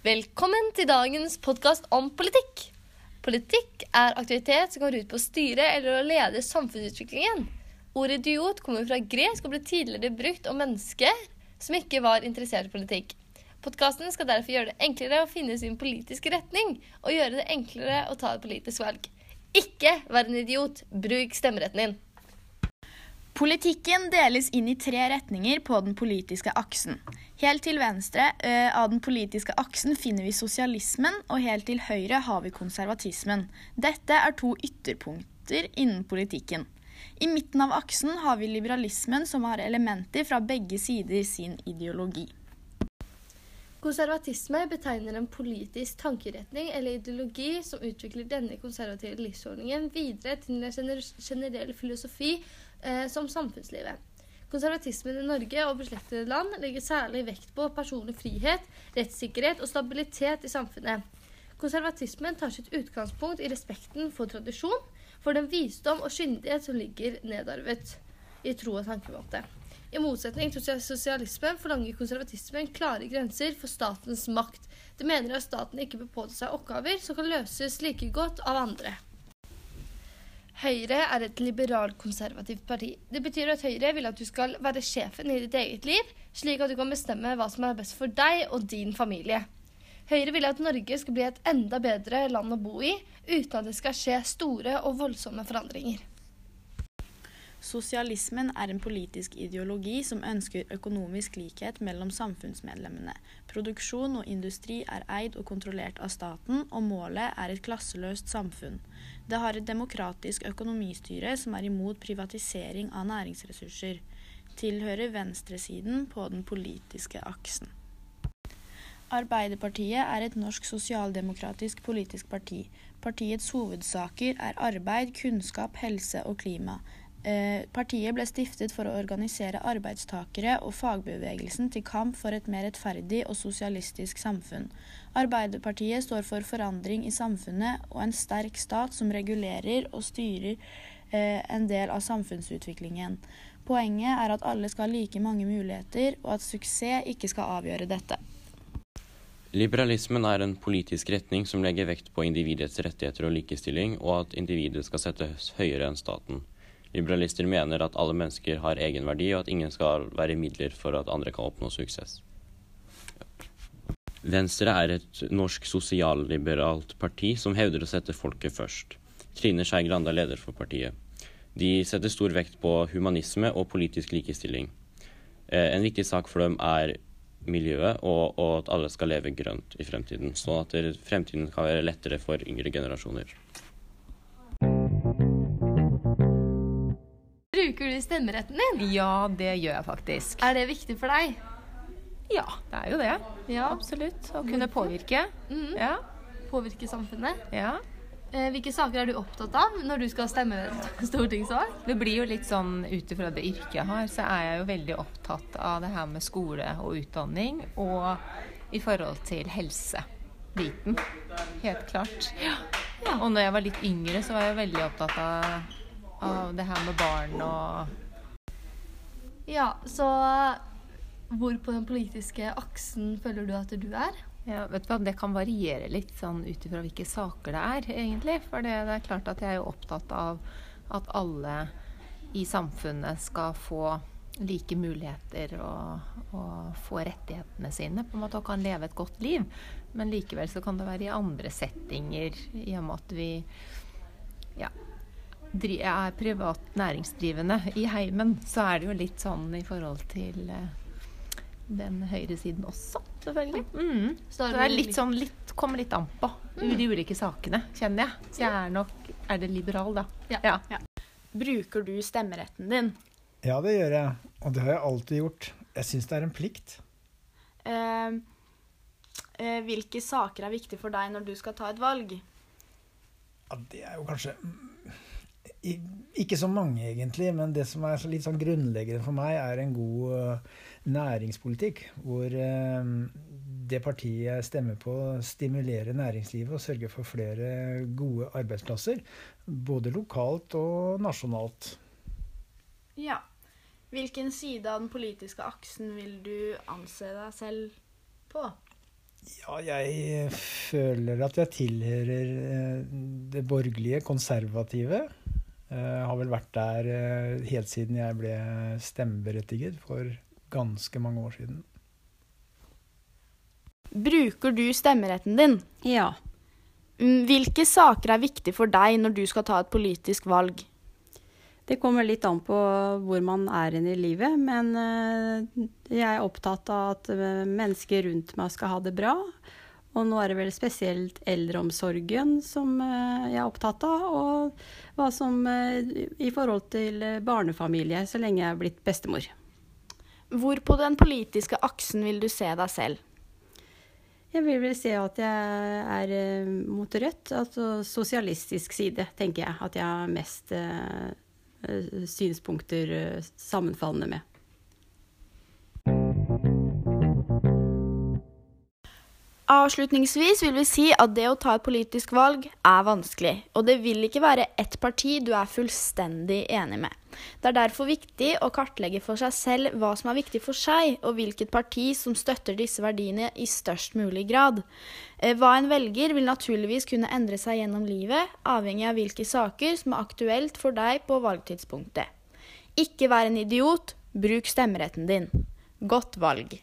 Velkommen til dagens podkast om politikk. Politikk er aktivitet som går ut på å styre eller å lede samfunnsutviklingen. Ordet idiot kommer fra gresk og ble tidligere brukt om mennesker som ikke var interessert i politikk. Podkasten skal derfor gjøre det enklere å finne sin politiske retning og gjøre det enklere å ta et politisk valg. Ikke vær en idiot. Bruk stemmeretten din. Politikken deles inn i tre retninger på den politiske aksen. Helt til venstre av den politiske aksen finner vi sosialismen, og helt til høyre har vi konservatismen. Dette er to ytterpunkter innen politikken. I midten av aksen har vi liberalismen, som har elementer fra begge sider sin ideologi. Konservatisme betegner en politisk tankeretning eller ideologi som utvikler denne konservative livsordningen videre til en generell filosofi eh, som samfunnslivet. Konservatismen i Norge og beslektede land legger særlig vekt på personlig frihet, rettssikkerhet og stabilitet i samfunnet. Konservatismen tar sitt utgangspunkt i respekten for tradisjon, for den visdom og skyndighet som ligger nedarvet i tro og tankemåte. I motsetning til sosialismen forlanger konservatismen klare grenser for statens makt. Det mener at staten ikke bør påta seg oppgaver som kan løses like godt av andre. Høyre er et liberalkonservativt parti. Det betyr at Høyre vil at du skal være sjefen i ditt eget liv, slik at du kan bestemme hva som er best for deg og din familie. Høyre vil at Norge skal bli et enda bedre land å bo i, uten at det skal skje store og voldsomme forandringer. Sosialismen er en politisk ideologi som ønsker økonomisk likhet mellom samfunnsmedlemmene. Produksjon og industri er eid og kontrollert av staten, og målet er et klasseløst samfunn. Det har et demokratisk økonomistyre som er imot privatisering av næringsressurser. Tilhører venstresiden på den politiske aksen. Arbeiderpartiet er et norsk sosialdemokratisk politisk parti. Partiets hovedsaker er arbeid, kunnskap, helse og klima. Eh, partiet ble stiftet for å organisere arbeidstakere og fagbevegelsen til kamp for et mer rettferdig og sosialistisk samfunn. Arbeiderpartiet står for forandring i samfunnet og en sterk stat som regulerer og styrer eh, en del av samfunnsutviklingen. Poenget er at alle skal ha like mange muligheter, og at suksess ikke skal avgjøre dette. Liberalismen er en politisk retning som legger vekt på individets rettigheter og likestilling, og at individet skal settes høyere enn staten. Liberalister mener at alle mennesker har egenverdi, og at ingen skal være midler for at andre kan oppnå suksess. Venstre er et norsk sosialliberalt parti som hevder å sette folket først. Trine Skei Grande er leder for partiet. De setter stor vekt på humanisme og politisk likestilling. Eh, en viktig sak for dem er miljøet og, og at alle skal leve grønt i fremtiden, sånn at fremtiden kan være lettere for yngre generasjoner. Stemmeretten din? Ja, det gjør jeg faktisk. Er det viktig for deg? Ja, det er jo det. Ja. Absolutt. Å kunne påvirke. Mm. Ja. Påvirke samfunnet? ja. Eh, hvilke saker er du opptatt av når du skal stemme ved stortingsvalg? Det blir jo litt sånn ut ifra det yrket jeg har, så er jeg jo veldig opptatt av det her med skole og utdanning. Og i forhold til helsebiten. Helt klart. Ja. Og når jeg var litt yngre, så var jeg veldig opptatt av, av det her med barn og Ja, så hvor på den politiske aksen føler du at du er? Ja, vet du hva, Det kan variere litt sånn ut ifra hvilke saker det er, egentlig. For det, det, er klart at jeg er opptatt av at alle i samfunnet skal få like muligheter og, og, få rettighetene sine på en måte, og kan leve et godt liv. Men likevel så kan det være i andre settinger, i og med at vi ja, er privat næringsdrivende i heimen, så er det jo litt sånn i forhold til eh, den høyresiden også, selvfølgelig. Mm. Så det er litt sånn litt, kommer litt an på mm. de ulike sakene, kjenner jeg. Så jeg er nok Er det liberal, da? Ja. ja. ja. Bruker du stemmeretten din? Ja, det gjør jeg. Og det har jeg alltid gjort. Jeg syns det er en plikt. Eh, eh, hvilke saker er viktige for deg når du skal ta et valg? Ja, det er jo kanskje ikke så mange, egentlig, men det som er litt sånn grunnleggende for meg, er en god uh, næringspolitikk. Hvor uh, det partiet jeg stemmer på, stimulerer næringslivet og sørger for flere gode arbeidsplasser. Både lokalt og nasjonalt. Ja. Hvilken side av den politiske aksen vil du anse deg selv på? Ja, jeg føler at jeg tilhører eh, det borgerlige, konservative. Jeg har vel vært der helt siden jeg ble stemmeberettiget for ganske mange år siden. Bruker du stemmeretten din? Ja. Mm, hvilke saker er viktige for deg når du skal ta et politisk valg? Det kommer litt an på hvor man er i livet, men eh, jeg er opptatt av at eh, mennesker rundt meg skal ha det bra. Og nå er det vel spesielt eldreomsorgen som eh, jeg er opptatt av, og hva som i forhold til barnefamilie, så lenge jeg er blitt bestemor. Hvor på den politiske aksen vil du se deg selv? Jeg vil vel se at jeg er eh, mot rødt, altså sosialistisk side, tenker jeg. At jeg har mest synspunkter sammenfallende med. Avslutningsvis vil vi si at det å ta et politisk valg er vanskelig, og det vil ikke være ett parti du er fullstendig enig med. Det er derfor viktig å kartlegge for seg selv hva som er viktig for seg, og hvilket parti som støtter disse verdiene i størst mulig grad. Eh, hva en velger vil naturligvis kunne endre seg gjennom livet, avhengig av hvilke saker som er aktuelt for deg på valgtidspunktet. Ikke vær en idiot, bruk stemmeretten din. Godt valg.